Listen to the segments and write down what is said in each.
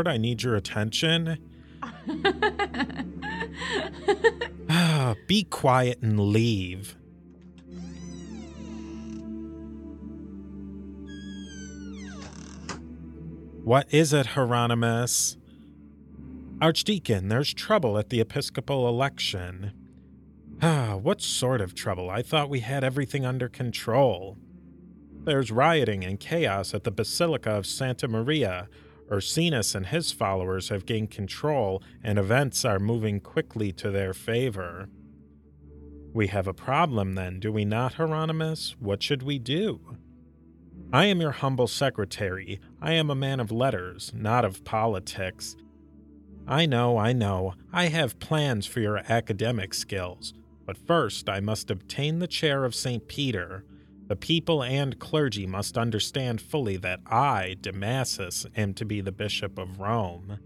Lord, I need your attention. Ah, Be quiet and leave. What is it, Hieronymus? Archdeacon, there's trouble at the episcopal election. Ah, what sort of trouble? I thought we had everything under control. There's rioting and chaos at the Basilica of Santa Maria. Ursinus and his followers have gained control, and events are moving quickly to their favor. We have a problem then, do we not, Hieronymus? What should we do? I am your humble secretary. I am a man of letters, not of politics. I know, I know, I have plans for your academic skills, but first I must obtain the chair of St. Peter. The people and clergy must understand fully that I, Damasus, am to be the Bishop of Rome.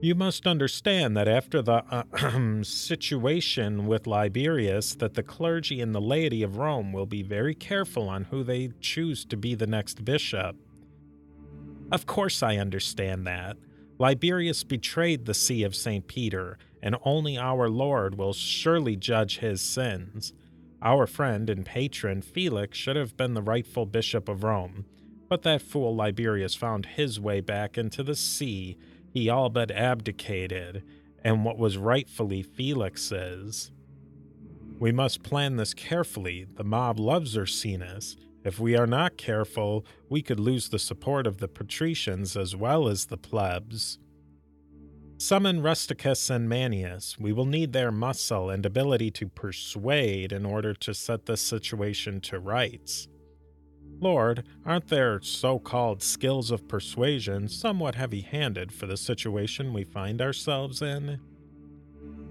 You must understand that after the uh, situation with Liberius, that the clergy and the laity of Rome will be very careful on who they choose to be the next bishop. Of course, I understand that. Liberius betrayed the see of St. Peter, and only our Lord will surely judge his sins. Our friend and patron Felix should have been the rightful bishop of Rome, but that fool Liberius found his way back into the see. He all but abdicated, and what was rightfully Felix's. We must plan this carefully. The mob loves Ursinus. If we are not careful, we could lose the support of the patricians as well as the plebs. Summon Rusticus and Manius. We will need their muscle and ability to persuade in order to set this situation to rights. Lord, aren't their so called skills of persuasion somewhat heavy handed for the situation we find ourselves in?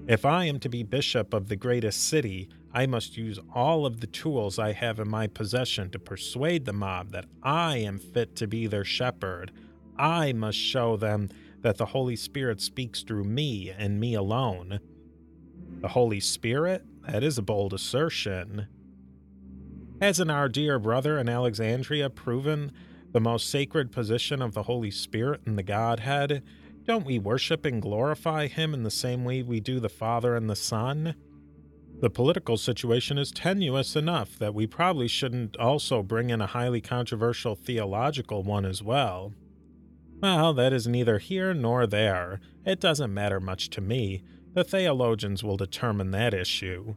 If I am to be bishop of the greatest city, I must use all of the tools I have in my possession to persuade the mob that I am fit to be their shepherd. I must show them that the Holy Spirit speaks through me and me alone. The Holy Spirit? That is a bold assertion. Hasn't our dear brother in Alexandria proven the most sacred position of the Holy Spirit in the Godhead? Don't we worship and glorify Him in the same way we do the Father and the Son? The political situation is tenuous enough that we probably shouldn't also bring in a highly controversial theological one as well. Well, that is neither here nor there. It doesn't matter much to me. The theologians will determine that issue.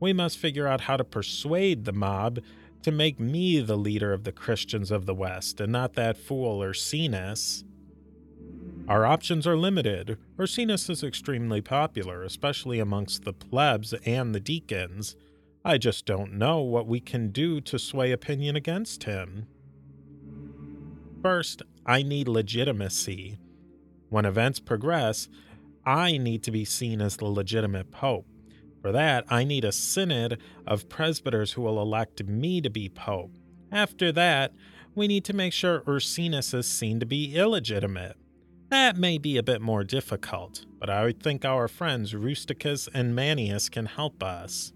We must figure out how to persuade the mob to make me the leader of the Christians of the West and not that fool Ursinus. Our options are limited. Ursinus is extremely popular, especially amongst the plebs and the deacons. I just don't know what we can do to sway opinion against him. First, I need legitimacy. When events progress, I need to be seen as the legitimate pope. For that, I need a synod of presbyters who will elect me to be pope. After that, we need to make sure Ursinus is seen to be illegitimate. That may be a bit more difficult, but I think our friends Rusticus and Manius can help us.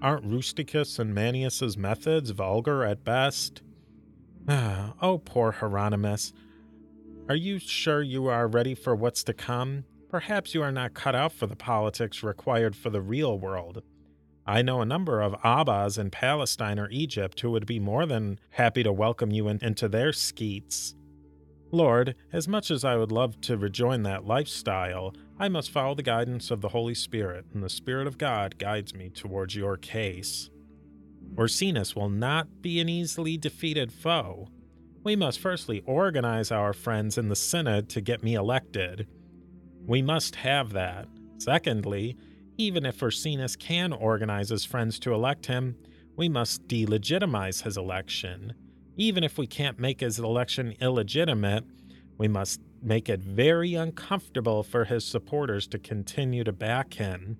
Aren't Rusticus and Manius's methods vulgar at best? oh, poor Hieronymus. Are you sure you are ready for what's to come? Perhaps you are not cut out for the politics required for the real world. I know a number of abbas in Palestine or Egypt who would be more than happy to welcome you in, into their sketes. Lord, as much as I would love to rejoin that lifestyle, I must follow the guidance of the Holy Spirit, and the Spirit of God guides me towards your case. Ursinus will not be an easily defeated foe. We must firstly organize our friends in the Synod to get me elected. We must have that. Secondly, even if Ursinus can organize his friends to elect him, we must delegitimize his election. Even if we can't make his election illegitimate, we must make it very uncomfortable for his supporters to continue to back him.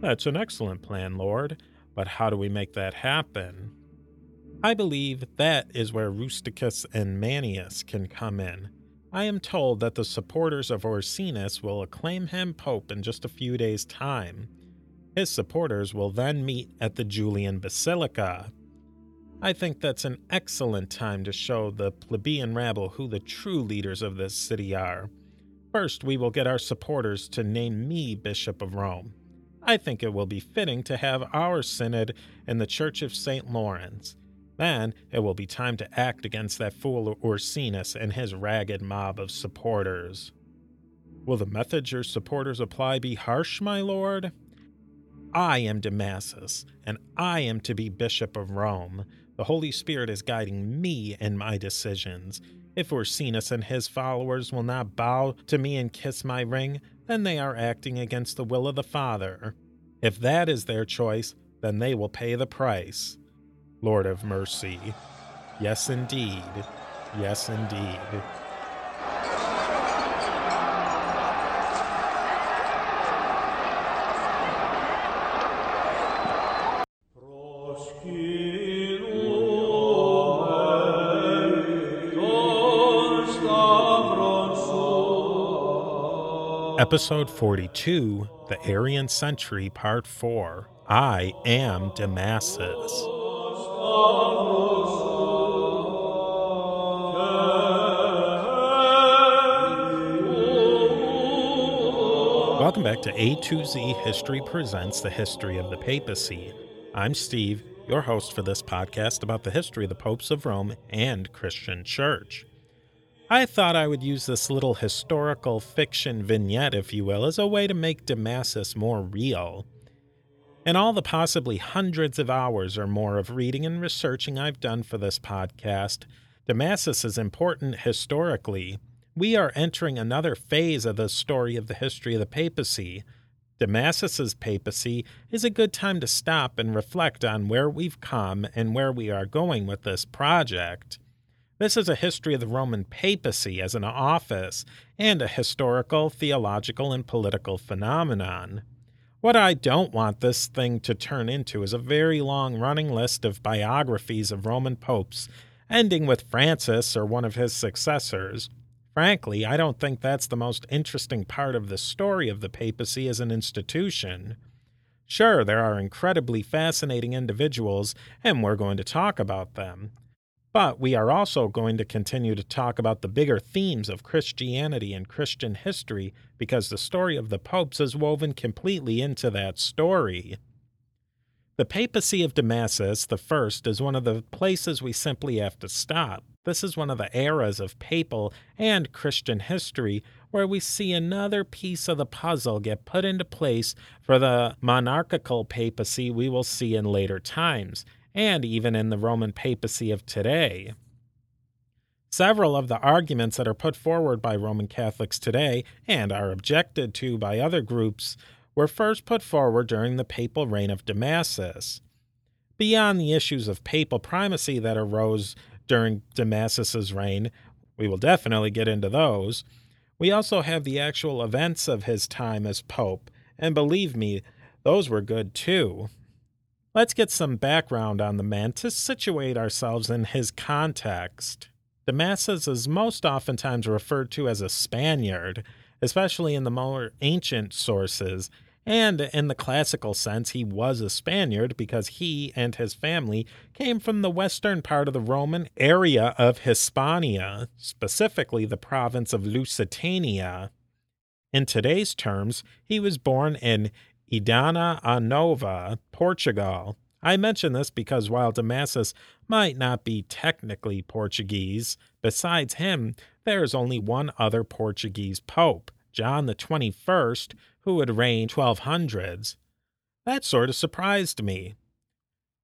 That's an excellent plan, Lord, but how do we make that happen? I believe that is where Rusticus and Manius can come in. I am told that the supporters of Ursinus will acclaim him pope in just a few days' time. His supporters will then meet at the Julian Basilica. I think that's an excellent time to show the plebeian rabble who the true leaders of this city are. First, we will get our supporters to name me Bishop of Rome. I think it will be fitting to have our synod in the Church of St. Lawrence. Then it will be time to act against that fool Ursinus and his ragged mob of supporters. Will the methods your supporters apply be harsh, my lord? I am Damasus, and I am to be Bishop of Rome. The Holy Spirit is guiding me in my decisions. If Ursinus and his followers will not bow to me and kiss my ring, then they are acting against the will of the Father. If that is their choice, then they will pay the price. Lord of mercy. Yes, indeed. Yes, indeed. Episode 42 The Arian Century, Part 4 I Am Damasus. Welcome back to A to Z History Presents the History of the Papacy. I'm Steve, your host for this podcast about the history of the popes of Rome and Christian Church. I thought I would use this little historical fiction vignette, if you will, as a way to make Damasus more real. In all the possibly hundreds of hours or more of reading and researching I've done for this podcast, Damasus is important historically. We are entering another phase of the story of the history of the papacy. Damasus's papacy is a good time to stop and reflect on where we've come and where we are going with this project. This is a history of the Roman papacy as an office and a historical, theological, and political phenomenon. What I don't want this thing to turn into is a very long running list of biographies of Roman popes, ending with Francis or one of his successors. Frankly, I don't think that's the most interesting part of the story of the papacy as an institution. Sure, there are incredibly fascinating individuals, and we're going to talk about them. But we are also going to continue to talk about the bigger themes of Christianity and Christian history because the story of the popes is woven completely into that story. The papacy of Damasus the first is one of the places we simply have to stop. This is one of the eras of papal and Christian history where we see another piece of the puzzle get put into place for the monarchical papacy we will see in later times and even in the Roman papacy of today. Several of the arguments that are put forward by Roman Catholics today and are objected to by other groups were first put forward during the papal reign of Damasus. Beyond the issues of papal primacy that arose during Damasus's reign, we will definitely get into those. We also have the actual events of his time as Pope, and believe me, those were good too. Let's get some background on the man to situate ourselves in his context. Damasus is most oftentimes referred to as a Spaniard, especially in the more ancient sources, and in the classical sense, he was a Spaniard because he and his family came from the western part of the Roman area of Hispania, specifically the province of Lusitania. In today's terms, he was born in Idanha-a-Nova, Portugal. I mention this because while Damasus might not be technically Portuguese, besides him, there is only one other Portuguese pope, John the 21st, who would reign 1200s. That sort of surprised me.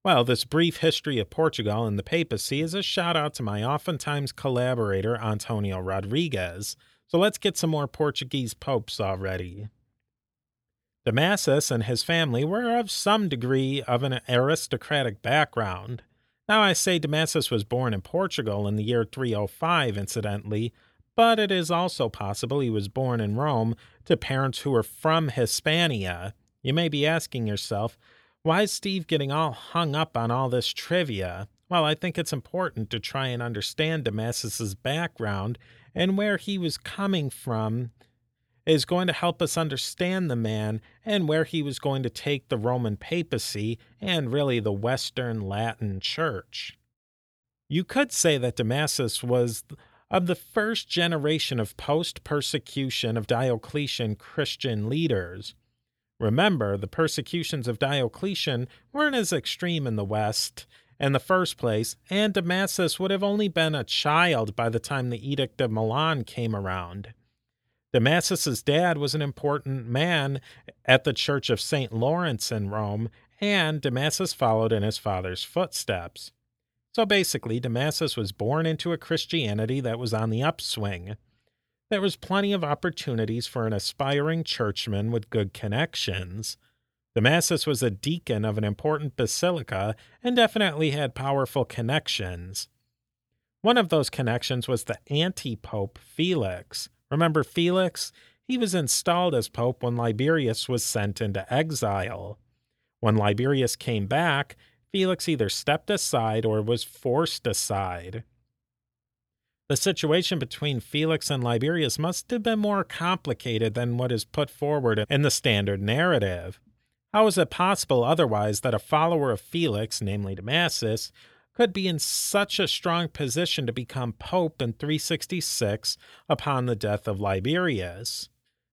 Well, this brief history of Portugal and the papacy is a shout out to my oftentimes collaborator Antonio Rodriguez. So let's get some more Portuguese popes already. Damasus and his family were of some degree of an aristocratic background. Now, I say Damasus was born in Portugal in the year 305, incidentally, but it is also possible he was born in Rome to parents who were from Hispania. You may be asking yourself, why is Steve getting all hung up on all this trivia? Well, I think it's important to try and understand Damasus's background and where he was coming from is going to help us understand the man and where he was going to take the Roman papacy and really the Western Latin Church. You could say that Damasus was of the first generation of post persecution of Diocletian Christian leaders. Remember, the persecutions of Diocletian weren't as extreme in the West in the first place, and Damasus would have only been a child by the time the Edict of Milan came around. Damasus's dad was an important man at the Church of St. Lawrence in Rome, and Damasus followed in his father's footsteps. So basically, Damasus was born into a Christianity that was on the upswing. There was plenty of opportunities for an aspiring churchman with good connections. Damasus was a deacon of an important basilica and definitely had powerful connections. One of those connections was the anti pope Felix, Remember Felix? He was installed as pope when Liberius was sent into exile. When Liberius came back, Felix either stepped aside or was forced aside. The situation between Felix and Liberius must have been more complicated than what is put forward in the standard narrative. How is it possible otherwise that a follower of Felix, namely Damasus, could be in such a strong position to become pope in 366 upon the death of Liberius.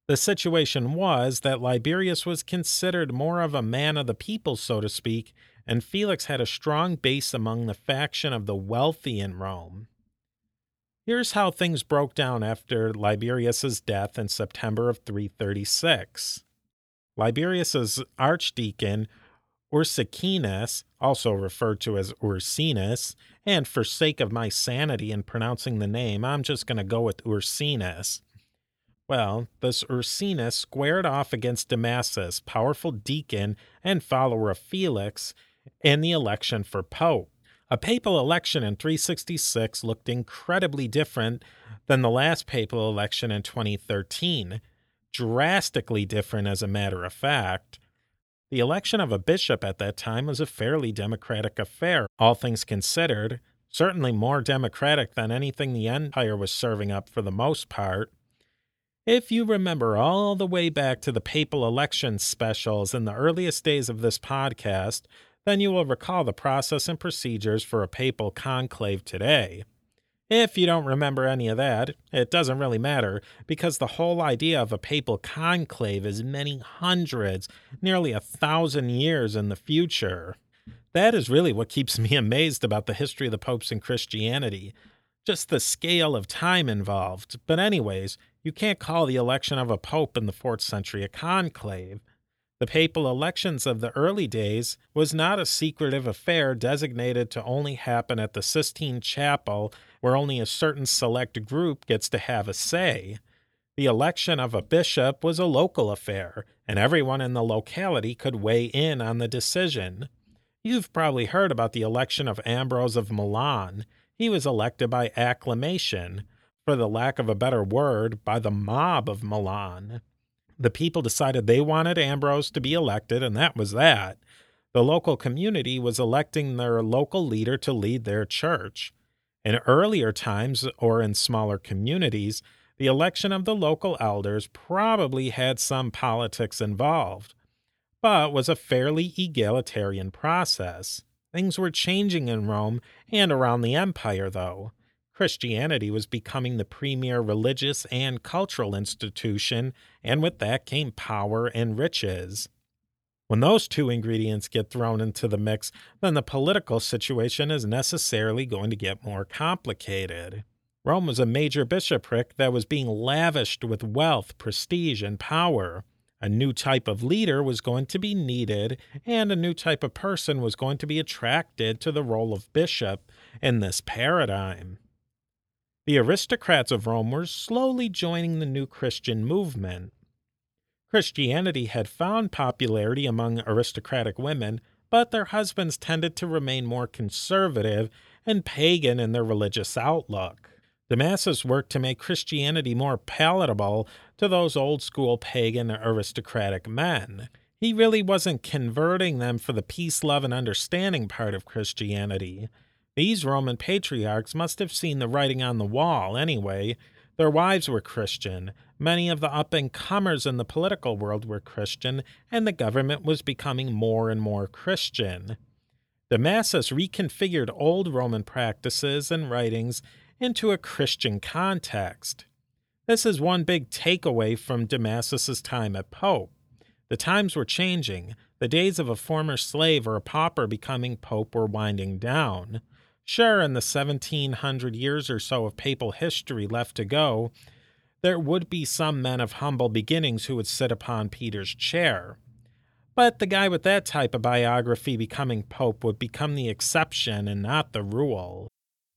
The situation was that Liberius was considered more of a man of the people, so to speak, and Felix had a strong base among the faction of the wealthy in Rome. Here's how things broke down after Liberius's death in September of 336. Liberius's archdeacon Ursicinus, also referred to as Ursinus, and for sake of my sanity in pronouncing the name, I'm just going to go with Ursinus. Well, this Ursinus squared off against Damasus, powerful deacon and follower of Felix, in the election for Pope. A papal election in 366 looked incredibly different than the last papal election in 2013. Drastically different, as a matter of fact. The election of a bishop at that time was a fairly democratic affair, all things considered, certainly more democratic than anything the empire was serving up for the most part. If you remember all the way back to the papal election specials in the earliest days of this podcast, then you will recall the process and procedures for a papal conclave today. If you don't remember any of that, it doesn't really matter because the whole idea of a papal conclave is many hundreds, nearly a thousand years in the future. That is really what keeps me amazed about the history of the popes in Christianity. Just the scale of time involved. But, anyways, you can't call the election of a pope in the 4th century a conclave. The papal elections of the early days was not a secretive affair designated to only happen at the Sistine Chapel, where only a certain select group gets to have a say. The election of a bishop was a local affair, and everyone in the locality could weigh in on the decision. You've probably heard about the election of Ambrose of Milan. He was elected by acclamation. for the lack of a better word, by the mob of Milan. The people decided they wanted Ambrose to be elected, and that was that. The local community was electing their local leader to lead their church. In earlier times or in smaller communities, the election of the local elders probably had some politics involved, but was a fairly egalitarian process. Things were changing in Rome and around the empire, though. Christianity was becoming the premier religious and cultural institution, and with that came power and riches. When those two ingredients get thrown into the mix, then the political situation is necessarily going to get more complicated. Rome was a major bishopric that was being lavished with wealth, prestige, and power. A new type of leader was going to be needed, and a new type of person was going to be attracted to the role of bishop in this paradigm. The aristocrats of Rome were slowly joining the new Christian movement. Christianity had found popularity among aristocratic women, but their husbands tended to remain more conservative and pagan in their religious outlook. Damasus worked to make Christianity more palatable to those old school pagan aristocratic men. He really wasn't converting them for the peace, love, and understanding part of Christianity. These Roman patriarchs must have seen the writing on the wall anyway. Their wives were Christian, many of the up and comers in the political world were Christian, and the government was becoming more and more Christian. Damasus reconfigured old Roman practices and writings into a Christian context. This is one big takeaway from Damasus's time at Pope. The times were changing. The days of a former slave or a pauper becoming pope were winding down. Sure, in the 1700 years or so of papal history left to go, there would be some men of humble beginnings who would sit upon Peter's chair. But the guy with that type of biography becoming pope would become the exception and not the rule.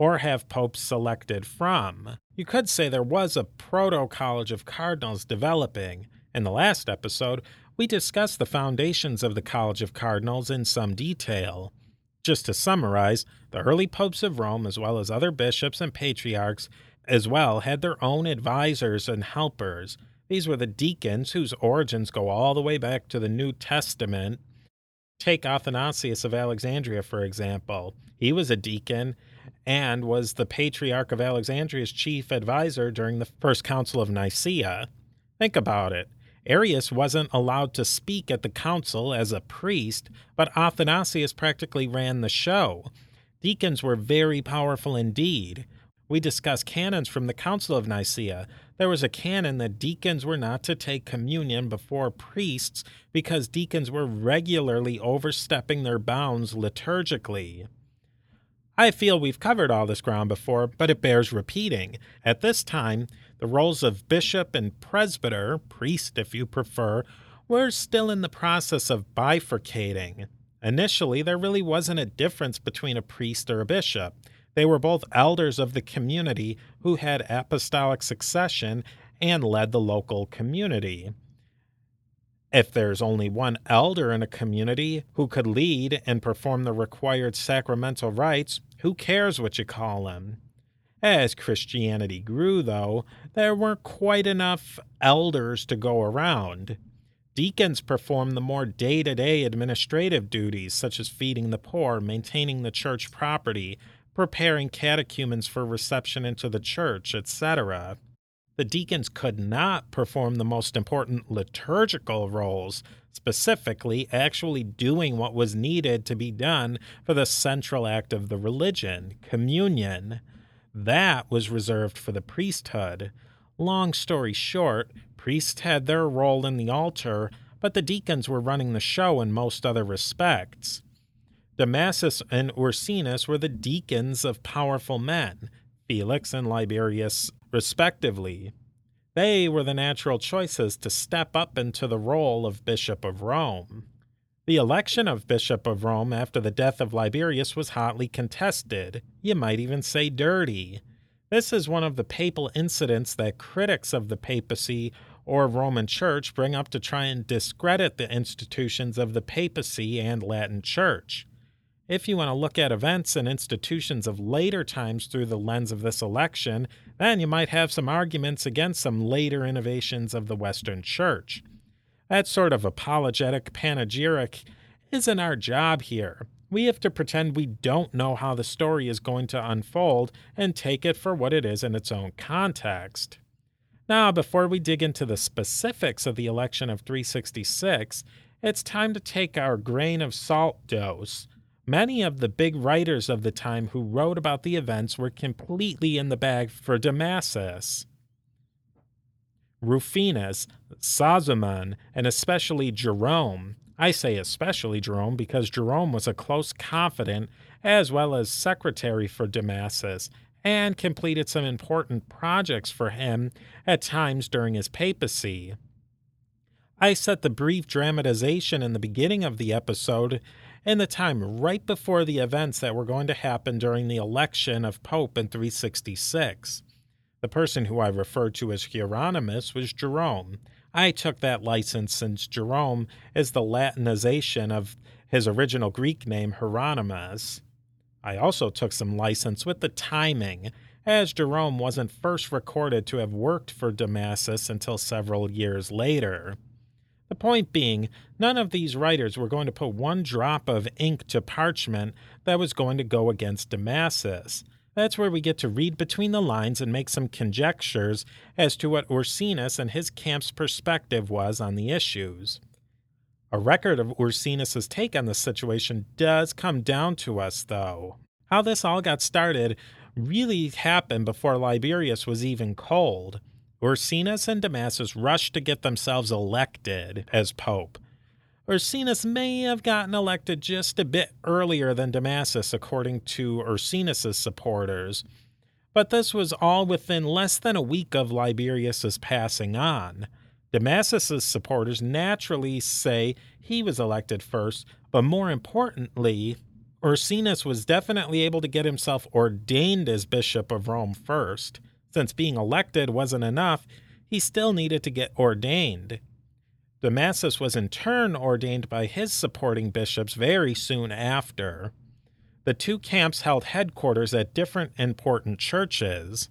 or have popes selected from. You could say there was a proto college of cardinals developing. In the last episode, we discussed the foundations of the College of Cardinals in some detail. Just to summarize, the early popes of Rome, as well as other bishops and patriarchs, as well, had their own advisors and helpers. These were the deacons, whose origins go all the way back to the New Testament. Take Athanasius of Alexandria, for example. He was a deacon and was the Patriarch of Alexandria's chief advisor during the First Council of Nicaea. Think about it. Arius wasn't allowed to speak at the council as a priest, but Athanasius practically ran the show. Deacons were very powerful indeed. We discuss canons from the Council of Nicaea. There was a canon that deacons were not to take communion before priests because deacons were regularly overstepping their bounds liturgically. I feel we've covered all this ground before, but it bears repeating. At this time, the roles of bishop and presbyter, priest if you prefer, were still in the process of bifurcating. Initially, there really wasn't a difference between a priest or a bishop. They were both elders of the community who had apostolic succession and led the local community. If there's only one elder in a community who could lead and perform the required sacramental rites, who cares what you call him? As Christianity grew, though, there weren't quite enough elders to go around. Deacons performed the more day to day administrative duties, such as feeding the poor, maintaining the church property, preparing catechumens for reception into the church, etc. The deacons could not perform the most important liturgical roles, specifically, actually doing what was needed to be done for the central act of the religion, communion. That was reserved for the priesthood. Long story short, priests had their role in the altar, but the deacons were running the show in most other respects. Damasus and Ursinus were the deacons of powerful men, Felix and Liberius, respectively. They were the natural choices to step up into the role of Bishop of Rome. The election of Bishop of Rome after the death of Liberius was hotly contested, you might even say dirty. This is one of the papal incidents that critics of the papacy or Roman Church bring up to try and discredit the institutions of the papacy and Latin Church. If you want to look at events and institutions of later times through the lens of this election, then you might have some arguments against some later innovations of the Western Church. That sort of apologetic panegyric isn't our job here. We have to pretend we don't know how the story is going to unfold and take it for what it is in its own context. Now, before we dig into the specifics of the election of 366, it's time to take our grain of salt dose Many of the big writers of the time who wrote about the events were completely in the bag for Damasus. Rufinus, Sozomen, and especially Jerome. I say especially Jerome because Jerome was a close confidant as well as secretary for Damasus and completed some important projects for him at times during his papacy. I set the brief dramatization in the beginning of the episode in the time right before the events that were going to happen during the election of Pope in 366. The person who I referred to as Hieronymus was Jerome. I took that license since Jerome is the Latinization of his original Greek name, Hieronymus. I also took some license with the timing, as Jerome wasn't first recorded to have worked for Damasus until several years later. The point being, none of these writers were going to put one drop of ink to parchment that was going to go against Damasus. That's where we get to read between the lines and make some conjectures as to what Ursinus and his camp's perspective was on the issues. A record of Ursinus's take on the situation does come down to us, though. How this all got started really happened before Liberius was even cold. Ursinus and Damasus rushed to get themselves elected as pope. Ursinus may have gotten elected just a bit earlier than Damasus, according to Ursinus's supporters, but this was all within less than a week of Liberius's passing on. Damasus's supporters naturally say he was elected first, but more importantly, Ursinus was definitely able to get himself ordained as Bishop of Rome first. Since being elected wasn't enough, he still needed to get ordained. Damasus was in turn ordained by his supporting bishops very soon after. The two camps held headquarters at different important churches.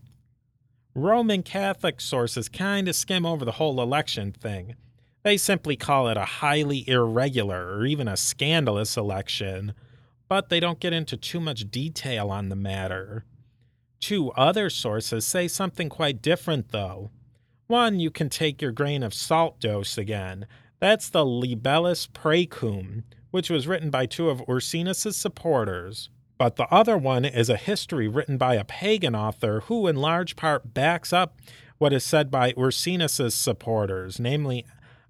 Roman Catholic sources kind of skim over the whole election thing. They simply call it a highly irregular or even a scandalous election, but they don't get into too much detail on the matter. Two other sources say something quite different, though. One, you can take your grain of salt dose again. That's the Libellus Precum, which was written by two of Ursinus's supporters. But the other one is a history written by a pagan author who, in large part, backs up what is said by Ursinus's supporters, namely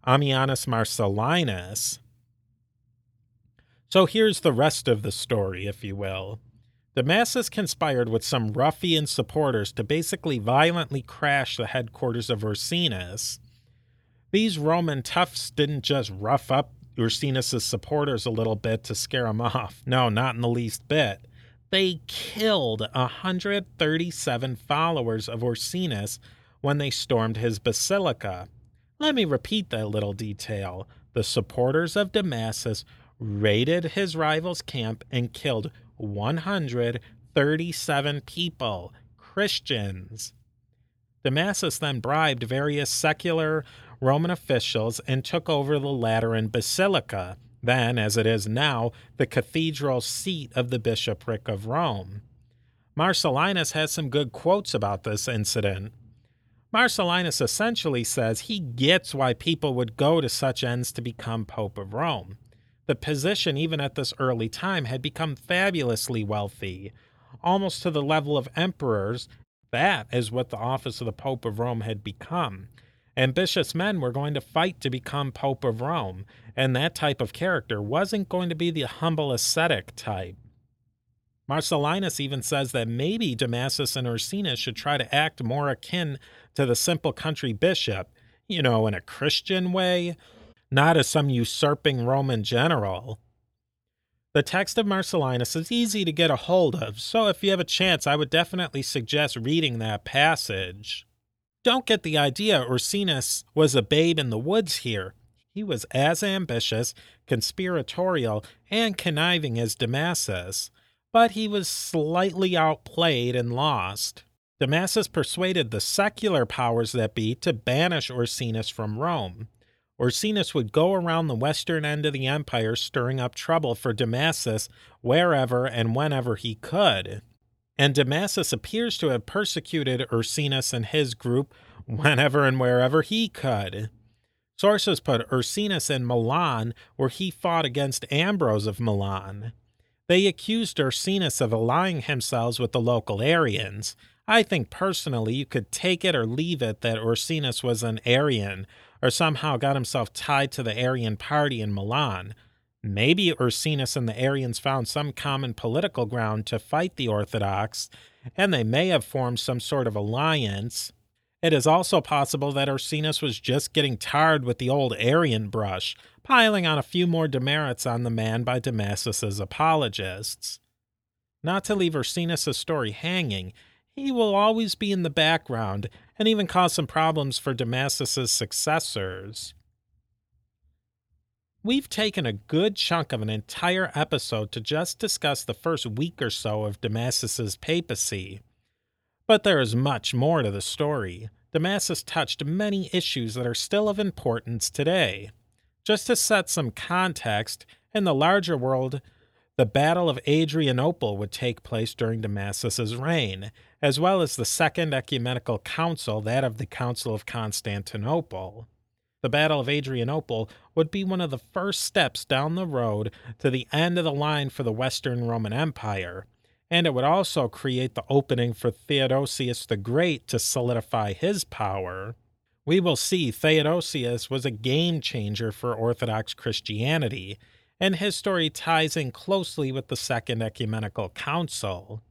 Ammianus Marcellinus. So here's the rest of the story, if you will. Damasus conspired with some ruffian supporters to basically violently crash the headquarters of Ursinus. These Roman toughs didn't just rough up Ursinus' supporters a little bit to scare him off. No, not in the least bit. They killed 137 followers of Ursinus when they stormed his basilica. Let me repeat that little detail. The supporters of Damasus raided his rival's camp and killed 137 people, Christians. Damasus then bribed various secular Roman officials and took over the Lateran Basilica, then, as it is now, the cathedral seat of the bishopric of Rome. Marcellinus has some good quotes about this incident. Marcellinus essentially says he gets why people would go to such ends to become Pope of Rome. The position, even at this early time, had become fabulously wealthy, almost to the level of emperors. That is what the office of the Pope of Rome had become. Ambitious men were going to fight to become Pope of Rome, and that type of character wasn't going to be the humble ascetic type. Marcellinus even says that maybe Damasus and Ursinus should try to act more akin to the simple country bishop, you know, in a Christian way, not as some usurping Roman general. The text of Marcellinus is easy to get a hold of, so if you have a chance, I would definitely suggest reading that passage. Don't get the idea Ursinus was a babe in the woods here. He was as ambitious, conspiratorial, and conniving as Damasus, but he was slightly outplayed and lost. Damasus persuaded the secular powers that be to banish Ursinus from Rome. Ursinus would go around the western end of the empire stirring up trouble for Damasus wherever and whenever he could and Damasus appears to have persecuted Ursinus and his group whenever and wherever he could. Sources put Ursinus in Milan, where he fought against Ambrose of Milan. They accused Ursinus of allying himself with the local Arians. I think personally you could take it or leave it that Ursinus was an Arian, or somehow got himself tied to the Arian party in Milan. Maybe Ursinus and the Arians found some common political ground to fight the Orthodox, and they may have formed some sort of alliance. It is also possible that Ursinus was just getting tired with the old Arian brush, piling on a few more demerits on the man by Damasus's apologists. Not to leave Ursinus's story hanging, he will always be in the background and even cause some problems for Damasus's successors. We've taken a good chunk of an entire episode to just discuss the first week or so of Damasus's papacy. But there is much more to the story. Damasus touched many issues that are still of importance today. Just to set some context, in the larger world, the Battle of Adrianople would take place during Damasus's reign, as well as the Second Ecumenical Council, that of the Council of Constantinople. The Battle of Adrianople would be one of the first steps down the road to the end of the line for the Western Roman Empire, and it would also create the opening for Theodosius the Great to solidify his power. We will see Theodosius was a game changer for Orthodox Christianity, and his story ties in closely with the Second Ecumenical Council.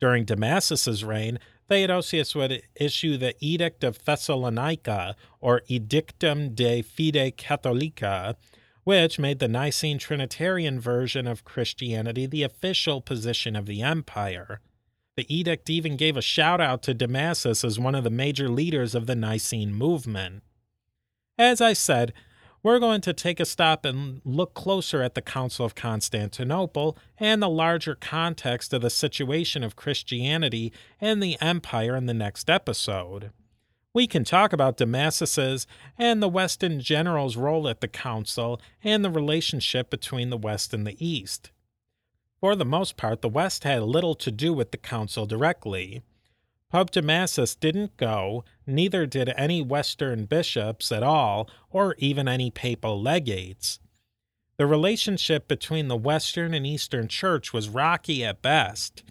During Damasus's reign, Theodosius would issue the Edict of Thessalonica, or Edictum de Fide Catholica, which made the Nicene Trinitarian version of Christianity the official position of the empire. The edict even gave a shout out to Damasus as one of the major leaders of the Nicene movement. As I said, we're going to take a stop and look closer at the Council of Constantinople and the larger context of the situation of Christianity and the empire in the next episode. We can talk about Damasus's and the West in general's role at the council and the relationship between the West and the East. For the most part, the West had little to do with the council directly. Pope Damasus didn't go, neither did any Western bishops at all, or even any papal legates. The relationship between the Western and Eastern Church was rocky at best.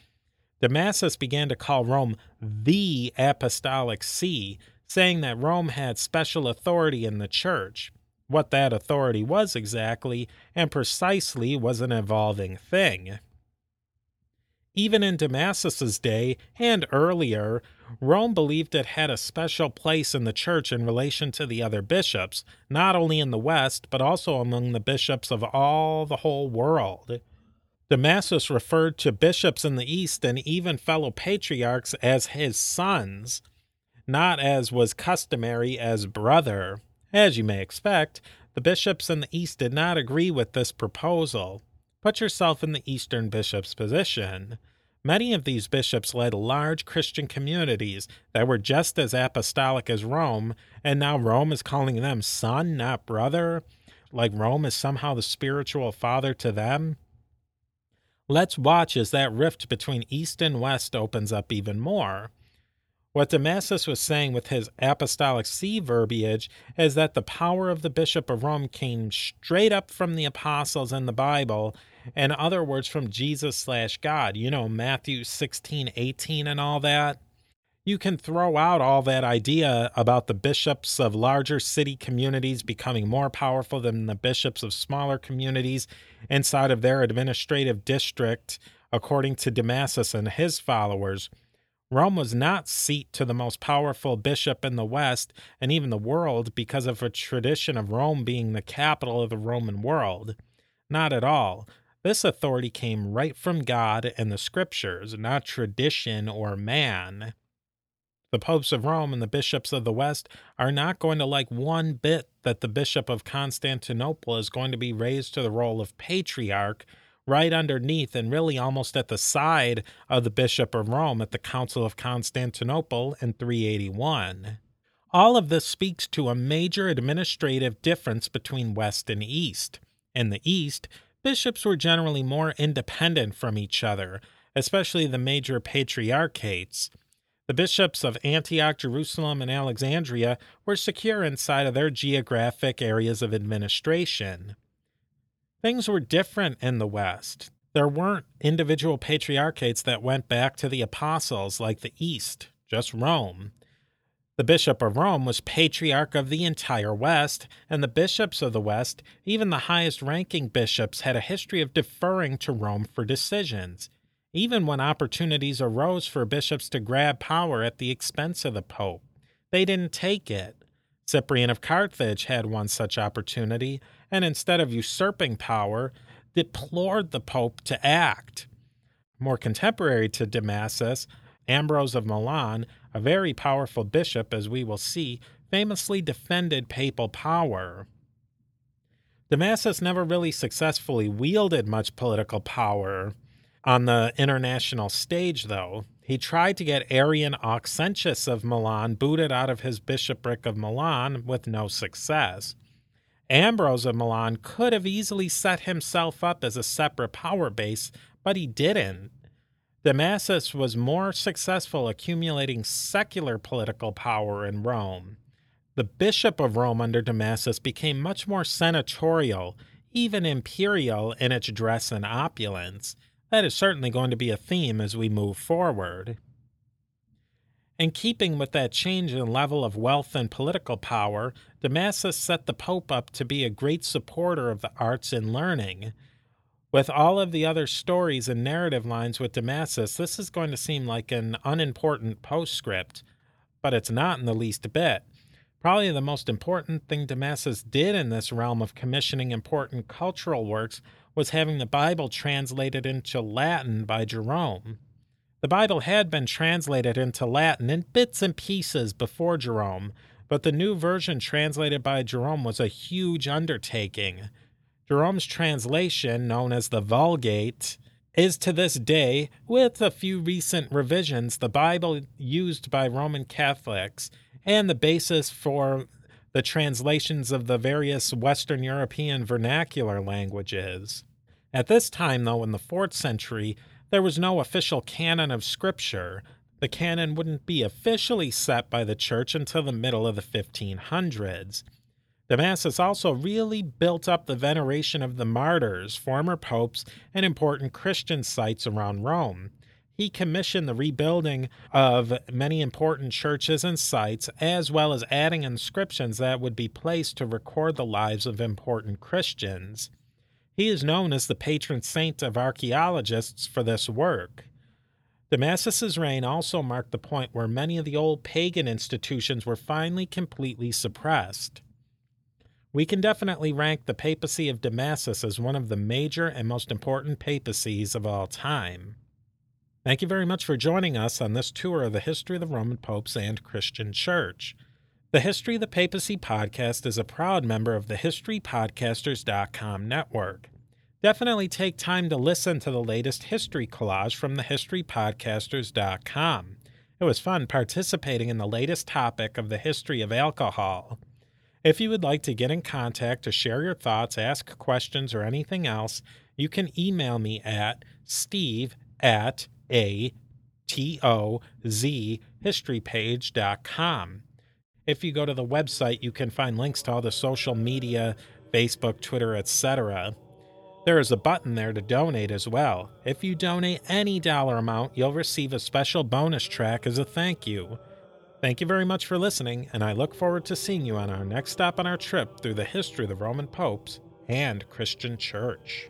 Damasus began to call Rome the Apostolic See, saying that Rome had special authority in the Church. What that authority was exactly and precisely was an evolving thing. Even in Damasus's day and earlier, Rome believed it had a special place in the church in relation to the other bishops, not only in the West, but also among the bishops of all the whole world. Damasus referred to bishops in the East and even fellow patriarchs as his sons, not as was customary as brother. As you may expect, the bishops in the East did not agree with this proposal. Put yourself in the Eastern bishop's position. Many of these bishops led large Christian communities that were just as apostolic as Rome, and now Rome is calling them son, not brother, like Rome is somehow the spiritual father to them. Let's watch as that rift between East and West opens up even more. What Damasus was saying with his apostolic see verbiage is that the power of the Bishop of Rome came straight up from the apostles in the Bible, in other words, from Jesus slash God. You know, Matthew 16, 18, and all that. You can throw out all that idea about the bishops of larger city communities becoming more powerful than the bishops of smaller communities inside of their administrative district, according to Damasus and his followers. Rome was not seat to the most powerful bishop in the West and even the world because of a tradition of Rome being the capital of the Roman world. Not at all. This authority came right from God and the scriptures, not tradition or man. The popes of Rome and the bishops of the West are not going to like one bit that the bishop of Constantinople is going to be raised to the role of patriarch right underneath and really almost at the side of the Bishop of Rome at the Council of Constantinople in 381. All of this speaks to a major administrative difference between West and East. In the East, bishops were generally more independent from each other, especially the major patriarchates. The bishops of Antioch, Jerusalem, and Alexandria were secure inside of their geographic areas of administration. Things were different in the West. There weren't individual patriarchates that went back to the apostles like the East, just Rome. The Bishop of Rome was patriarch of the entire West, and the bishops of the West, even the highest ranking bishops, had a history of deferring to Rome for decisions, even when opportunities arose for bishops to grab power at the expense of the Pope. They didn't take it. Cyprian of Carthage had one such opportunity, and instead of usurping power, deplored the Pope to act. More contemporary to Damasus, Ambrose of Milan, a very powerful bishop, as we will see, famously defended papal power. Damasus never really successfully wielded much political power on the international stage, though. He tried to get Arian Auxentius of Milan booted out of his bishopric of Milan with no success. Ambrose of Milan could have easily set himself up as a separate power base, but he didn't. Damasus was more successful accumulating secular political power in Rome. The bishop of Rome under Damasus became much more senatorial, even imperial in its dress and opulence. That is certainly going to be a theme as we move forward. In keeping with that change in level of wealth and political power, Damasus set the Pope up to be a great supporter of the arts and learning. With all of the other stories and narrative lines with Damasus, this is going to seem like an unimportant postscript, but it's not in the least bit. Probably the most important thing Damasus did in this realm of commissioning important cultural works was having the Bible translated into Latin by Jerome. The Bible had been translated into Latin in bits and pieces before Jerome, but the new version translated by Jerome was a huge undertaking. Jerome's translation, known as the Vulgate, is to this day, with a few recent revisions, the Bible used by Roman Catholics and the basis for the translations of the various Western European vernacular languages. At this time, though, in the fourth century, there was no official canon of Scripture. The canon wouldn't be officially set by the church until the middle of the 1500s. Damasus also really built up the veneration of the martyrs, former popes, and important Christian sites around Rome. He commissioned the rebuilding of many important churches and sites, as well as adding inscriptions that would be placed to record the lives of important Christians. He is known as the patron saint of archaeologists for this work. Damasus's reign also marked the point where many of the old pagan institutions were finally completely suppressed. We can definitely rank the papacy of Damasus as one of the major and most important papacies of all time. Thank you very much for joining us on this tour of the history of the Roman popes and Christian church. The History of the Papacy podcast is a proud member of the HistoryPodcasters.com network. Definitely take time to listen to the latest history collage from the HistoryPodcasters.com. It was fun participating in the latest topic of the history of alcohol. If you would like to get in contact to share your thoughts, ask questions, or anything else, you can email me at steve at a T O Z historypage.com. If you go to the website, you can find links to all the social media, Facebook, Twitter, etc. There is a button there to donate as well. If you donate any dollar amount, you'll receive a special bonus track as a thank you. Thank you very much for listening, and I look forward to seeing you on our next stop on our trip through the history of the Roman popes and Christian church.